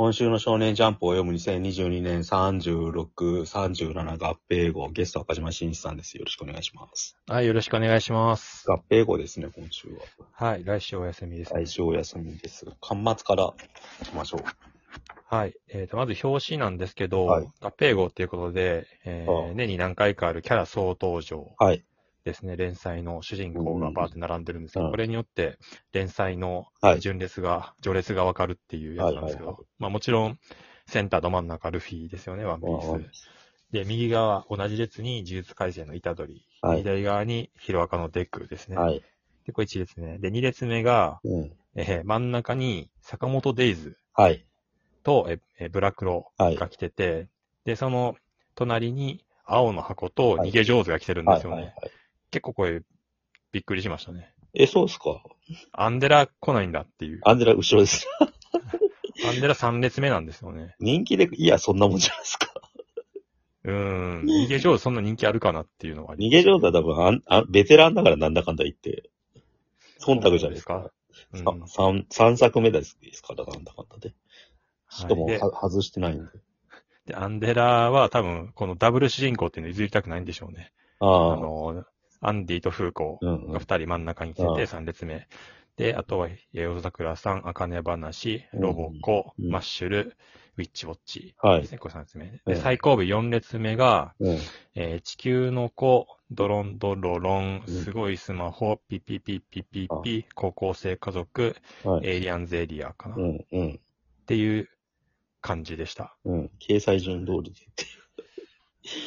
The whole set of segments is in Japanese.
今週の少年ジャンプを読む2022年36、37合併号、ゲスト赤島真一さんです。よろしくお願いします。はい、よろしくお願いします。合併号ですね、今週は。はい、来週お休みです、ね。最初お休みですが、端末から行きましょう。はい。えっ、と、まず表紙なんですけど、はい合併号っていうことで、えーああ年に何回かあるキャラ総登場はい。ですね、連載の主人公がバーって並んでるんですけど、うんこれによって連載のはい順列が、序列がわかるっていうやつなんですけど、はいはいまあもちろん、センターど真ん中ルフィですよね、ワンピース。で、右側、同じ列に呪術廻戦の虎杖。はい左側にヒロアカのデクですね。はい。で、これ1列目。で、2列目が、うん。えー真ん中に坂本デイズはい。と、ええブラクロはいが来てて、で、その隣に青の箱と逃げ上手が来てるんですよね。はい。はい。はい結構これ、びっくりしましたね。え、そうですか？アンデラ来ないんだっていう。アンデラ後ろです。アンデラ3列目なんですよね。人気で、いや、そんなもんじゃないですか。うーん。逃げ上手そんな人気あるかなっていうのがあり逃げ上手は多分あんあ、ベテランだからなんだかんだ言って、忖度じゃないですか。うんさ三、三作目ですか？だからなんだかんだで。しかも、はいでは外してないんで。で、アンデラは多分、このダブル主人公っていうのを譲りたくないんでしょうね。あああ。の、アンディとフーコうんうんが二人真ん中に来てうんて、三列目。で、あとは、夜桜さん、あかね話、うんロボコ、うんマッシュル、ウィッチウォッチ。はいですね、これ三列目。うんで、最後尾四列目が、うん。えー地球の子、ドロンドロロン、うんすごいスマホ、ピピピピピピ、高校生家族、はい。エイリアンズエリアかな、っうん、うん、ていう感じでした。うん。掲載順通りでって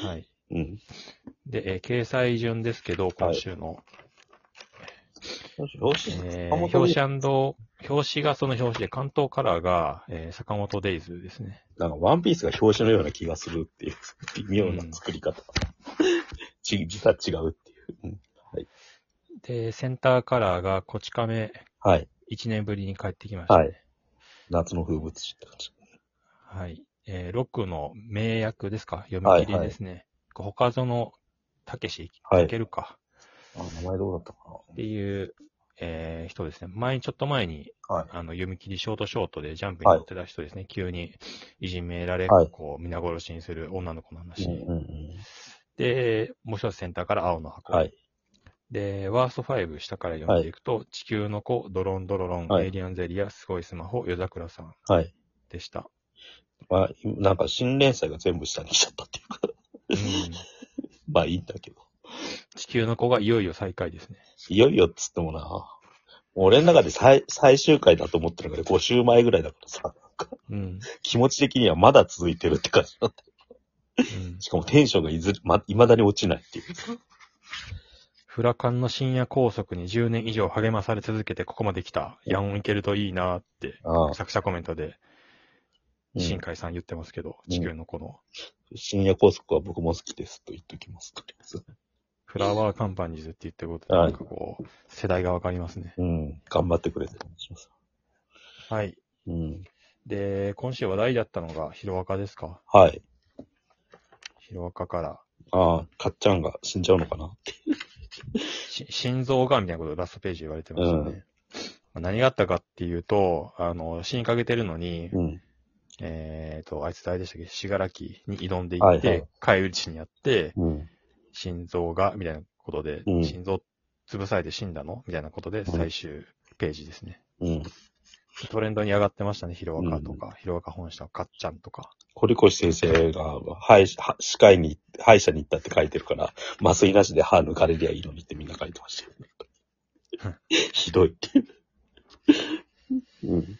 はい。いう。うん。で、えー掲載順ですけど、今週の、よし、え表紙表紙がその表紙で、関東カラーが、えー坂本デイズですね。なんかワンピースが表紙のような気がするっていう、微妙な作り方。ち、実は違うっていう。うん、で、センターカラーが、こち亀、はい。1年ぶりに帰ってきました、ね。はい夏の風物詩って感じ。はい。えー、6の名役ですか？読み切りですね。他園たけし、はいたけるか。あ、名前どうだったかっていう、えー人ですね。前に、ちょっと前に、な。はい。あの、読み切りショートショートでジャンプに載ってた人ですね。急にいじめられ、はいこう、皆殺しにする女の子の話。うんうんうん。で、もう一つセンターから青の箱。はい。で、ワースト5下から読んでいくと、地球の子、ドロンドロロン、はいエイリアンゼリア、すごいスマホ、夜桜さんはい。でした。まあ、なんか新連載が全部下に来ちゃったっていうか。うん、まあいいんだけど。地球の子がいよいよ再開ですね。いよいよっつってもな。俺の中で最、最終回だと思ってるから5週前ぐらいだからさ、なんかうん。気持ち的にはまだ続いてるって感じだった。うん、しかもテンションがいずれ、ま、未だに落ちないっていう。フラカンの深夜拘束に10年以上励まされ続けてここまで来た。ヤンいけるといいなって、ああ。作者コメントで、うん新海さん言ってますけど、うん地球の子の。深夜高速は僕も好きですと言っときます。とりあえずフラワーカンパニーズって言ってることで、はいなんかこう、世代がわかりますね。うん。頑張ってくれてお願いします。はい。うん。で、今週話題だったのが、ヒロアカですか？はい。ヒロアカから、ああ、かっちゃんが死んじゃうのかな心臓がみたいなことをラストページ言われてましたね。まあ何があったかっていうと、あの、死にかけてるのに、うん。えっ、と、あいつ誰でしたっけ？信楽に挑んでいって、はいはい返り血にあって、うん。心臓が、みたいなことで、うん心臓潰されて死んだの？みたいなことで、最終ページですね。うん。トレンドに上がってましたね、ヒロアカとか、ヒロアカ本社のかっちゃんとか。堀越先生が、歯医者、歯科医に、歯医者に行ったって書いてるから、麻酔なしで歯抜かれりゃいいのにってみんな書いてましたよね。ひどい。うん。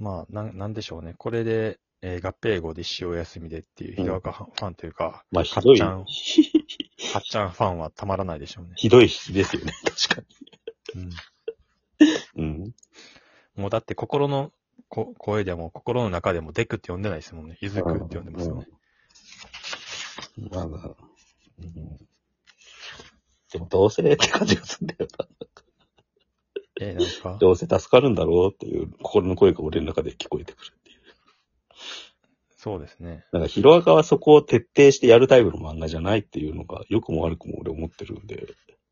まあ、なん、なんでしょうね。これで、えー合併号で一休みでっていう、ヒロアカファンというか、まあ、ひどい。かっちゃん、かっちゃんファンはたまらないでしょうね。ひどい日ですよね、確かうん。に。うん。もうだって心のこ声でも、心の中でもデクって呼んでないですもんね。ゆずくって呼んでますよね。なん。か、うん。でも、どうせって感じがするん。だよな。えー、なんか？どうせ助かるんだろうっていう心の声が俺の中で聞こえてくるっていう。そうですね。なんか、ヒロアカはそこを徹底してやるタイプの漫画じゃないっていうのが、良くも悪くも俺思ってるんで、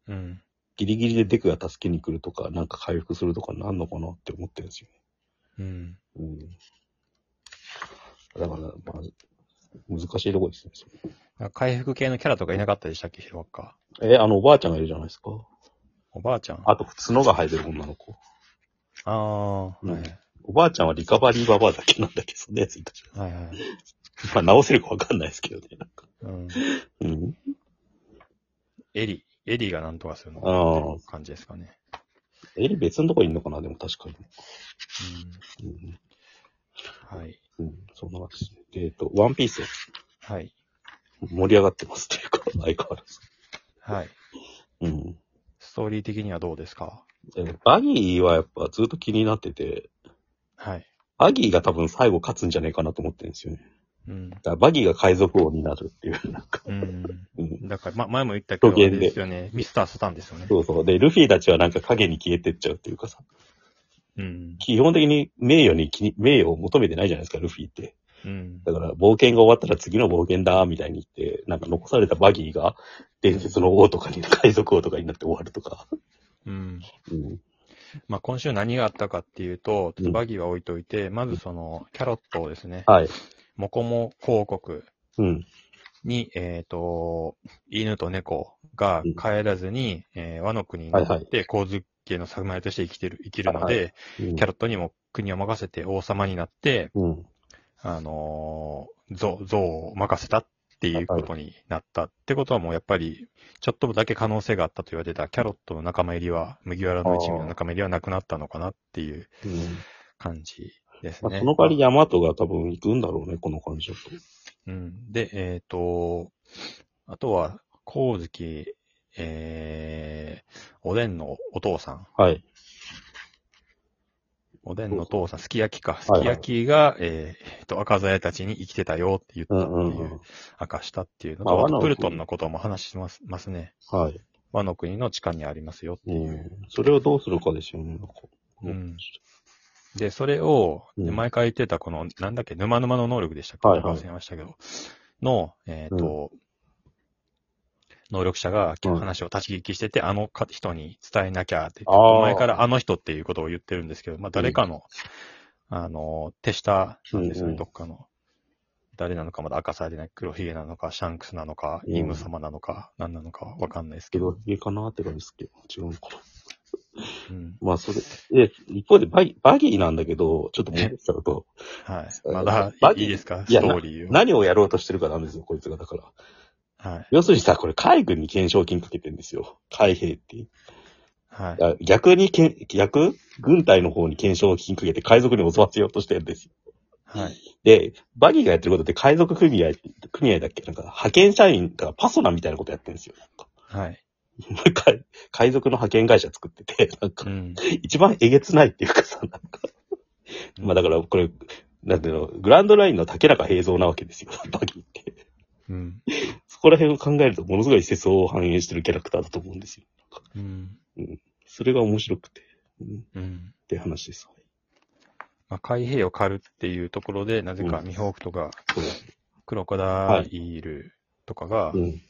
うん。ギリギリでデクが助けに来るとか、なんか回復するとかなんのかなって思ってるんですようん。ね。うん。だから、まあ、難しいとこですね。回復系のキャラとかいなかったでしたっけ、ヒロアッカ。え、あの、おばあちゃんがいるじゃないですか。おばあちゃんああと、角が生えてる女の子。あー、うんはい。おばあちゃんはリカバリーババアだけなんだけど、そんなやついたじはいはい。まあ、直せるかわかんないですけどね。なんかうん。うん。エリ、エリがなんとかするのあーっていう感じですかね。エリ別のとこいんのかなでも確かに。うん。うん。はい。うん。そんな感じですね。でえっと、ワンピースはい。盛り上がってますというか、相変わらず。はい。うん。ストーリー的にはどうですか？えバギーはやっぱずっと気になってて、はい。バギーが多分最後勝つんじゃないかなと思ってるんですよね。うん。だからバギーが海賊王になるっていう、なんか。うん。うん。だから、ま、前も言ったけど、でですよね。ミスターサタンですよね。そうそう。で、ルフィたちはなんか影に消えてっちゃうっていうかさ、うん。基本的に名誉に気に、名誉を求めてないじゃないですか、ルフィって。うん。だから、冒険が終わったら次の冒険だ、みたいに言って、なんか残されたバギーが、伝説の王とかに、海賊王とかになって終わるとか。うん。うん。まあ、今週何があったかっていうと、うんバギーは置いといて、まずその、キャロットをですね、はい。モコモ広告うん。に、えっ、と、犬と猫が帰らずに、えー和の国にはいはい乗って、光月系の侍として生きてる、生きるので、うんキャロットにも国を任せて王様になって、うん。あのー、像、像を任せたっていうことになったってことはもうやっぱり、ちょっとだけ可能性があったと言われてたキャロットの仲間入りは、麦わらの一味の仲間入りはなくなったのかなっていううん。感じですまあ、ね。その代わりヤマトが多分行くんだろうね、この感じだと。うん。で、えっ、と、あとは、光月、えー、おでんのお父さん。はい。おでんのお父さん、すき焼きか。すはいき焼きが、えー、と、赤鞘たちに生きてたよって言ったってうんうんいうう、ん。明かしたっていうのと、まあ和のあとプルトンのことも話してますますね。はい。和の国の地下にありますよってういう。ん。それをどうするかですよね、なんか。うんで、それを、うんで前から言ってたこの、なんだっけ、沼沼の能力でしたっけ、はいはい忘れましたけど、の、えっ、と、能力者がうん話を立ち聞きしてて、あのか人に伝えなきゃって、あー前からあの人っていうことを言ってるんですけど、まあ誰かの、あの、手下なんですよね、うんうんどっかの。誰なのかまだ明かされてない。黒ひげなのか、シャンクスなのか、うんイーム様なのか、何なのかわかんないですけど。けど、家かなって感じですけど、違うのかな。うん。まあ、それ、で、一方でバギバギーなんだけど、ちょっと戻っちゃうと、はい。まだバ、ギーいいですか？いやストーリーを。何をやろうとしてるかなんですよ、こいつが。だから。はい。要するにさ、これ海軍に懸賞金かけてんですよ。海兵っていう。はい。あ逆にけん、逆軍隊の方に懸賞金かけて海賊に襲わせようとしてるんですよ。はい。で、バギーがやってることって海賊組合、組合だっけ？なんか派遣社員とかパソナみたいなことやってるんですよ。はい。海海賊の派遣会社作ってて、なんかう、ん。一番えげつないっていうかさ、なんか。まあだから、これ、なんていうの、グランドラインの竹中平蔵なわけですよ、バギーって。うん。そこら辺を考えると、ものすごい世相を反映してるキャラクターだと思うんですよ。うん。それが面白くて、うん、っうん。て話です。まあ、海兵を狩るっていうところで、なぜかうんミホークとか、クロコダイルとかが、うん。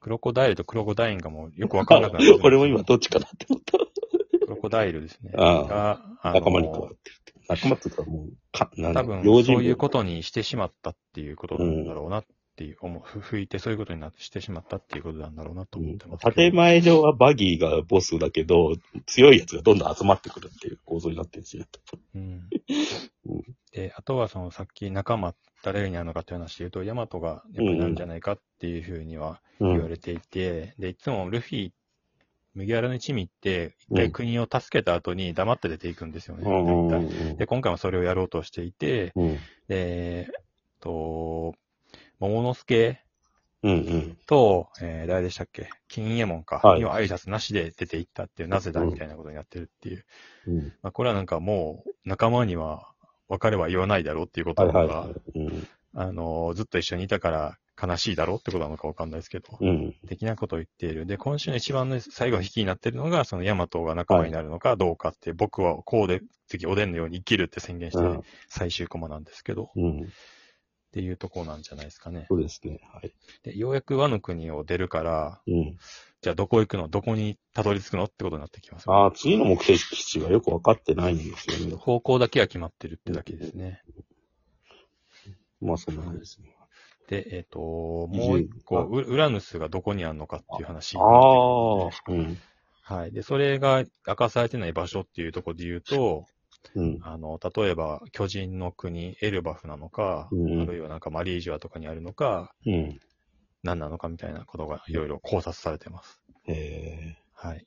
クロコダイルとクロコダインがもうよくわかんなくなってる俺も今どっちかなって思った。クロコダイルですね。ああ仲間に加わってるって。仲間っていうかもう、か、なんだ多分、そういうことにしてしまったっていうことなんだろうなっていう、思うふ 吹いてそういうことになってしてしまったっていうことなんだろうなとうん思ってます。建前上はバギーがボスだけど、強いやつがどんどん集まってくるっていう構造になってるんですよ。うんうんで、あとはそのさっき仲間誰になるのかっていう話で言うと、ヤマトがやっぱりなるんじゃないかっていうふうにはうん。言われていて、で、いつもルフィ、麦わらの一味って、一うん回国を助けた後に黙って出ていくんですよね。うんで、今回もそれをやろうとしていて、うん。で、えっと、桃之助うんうん。と、えー、誰でしたっけ？金右衛門か、はいには挨拶なしで出ていったっていう、なぜだうんみたいなことになってるっていう。うん。まあ、これはなんかもう、仲間には別れは言わないだろうっていうことはいなのか、はいはい。うん。あの、ずっと一緒にいたから悲しいだろうってことなのかわかんないですけど、うん。的なことを言っている。で、今週の一番の最後の引きになってるのが、そのヤマトが仲間になるのかどうかって、僕はこうで、次おでんのように生きるって宣言して、うん最終コマなんですけど、うん。っていうところなんじゃないですかね。そうですね。はい。で、ようやく和の国を出るから、うん。じゃあどこ行くのどこにたどり着くのってことになってきます。ああ、次の目的地がよくわかってないんですよね。方向だけは決まってるってだけですね。まあ、そんな感じですね。で、えっ、と、もう一個、ウウラヌスがどこにあるのかっていう話。ああ、うん。はい。で、それが明かされてない場所っていうところで言うと、うん。あの、例えば、巨人の国、エルバフなのか、うんあるいはなんかマリージュアとかにあるのか、うん。何なのかみたいなことがいろいろ考察されてます。えはい。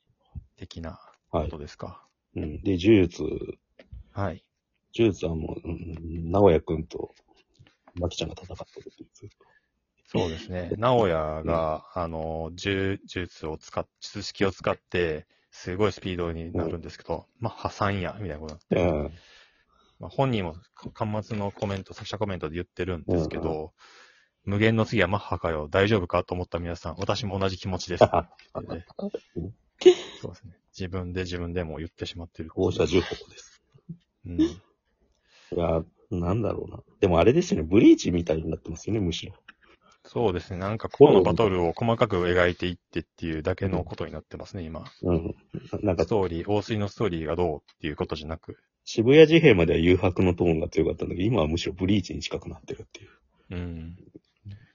的なこと。ですか。うん。で、呪術、はい。呪術はもう、うん、直哉くんと、マキちゃんが戦ってるっていうずっとそうですね。直哉が、あの、呪術を使っ、術式を使って、すごいスピードになるんですけど、まあ、破産や、みたいなことになって、うん。まあ、本人も、端末のコメント、作者コメントで言ってるんですけど、無限の次はマッハかよ、大丈夫かと思った皆さん、私も同じ気持ちです。ってね そうですね。自分で自分でも言ってしまってる。放射呪法です。うん。いや、なんだろうな。でもあれですよね、ブリーチみたいになってますよね、むしろ。そうですね。なんか、ここのバトルを細かく描いていってっていうだけのことになってますね、今。うん。なんかス、トーリー、大水のストーリーがどうっていうことじゃなく、渋谷事変までは誘白のトーンが強かったんだけど、今はむしろブリーチに近くなってるっていう。うん。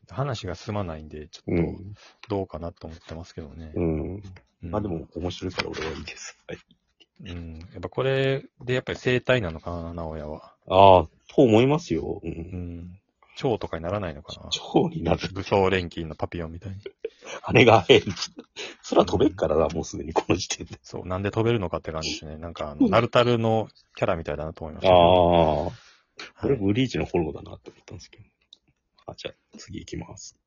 話が進まないんで、ちょっうん。とどうかなと思ってますけどね。うん。うんまあでも、面白いから俺はいいです。はい。うん。やっぱこれでやっぱり生態なのかな、直哉は。ああ、と思いますよ。う。うんん。蝶とかにならないのかな？蝶になる。武装錬金のパピヨンみたいに。羽が生える。空飛べっからな、もうすでにこの時点で。そう、なんで飛べるのかって感じですね。なんか、あの、ナルタルのキャラみたいだなと思いましあた。あ。こはいれブリーチのフォローだなって思ったんですけど。あ、じゃあ次行きます。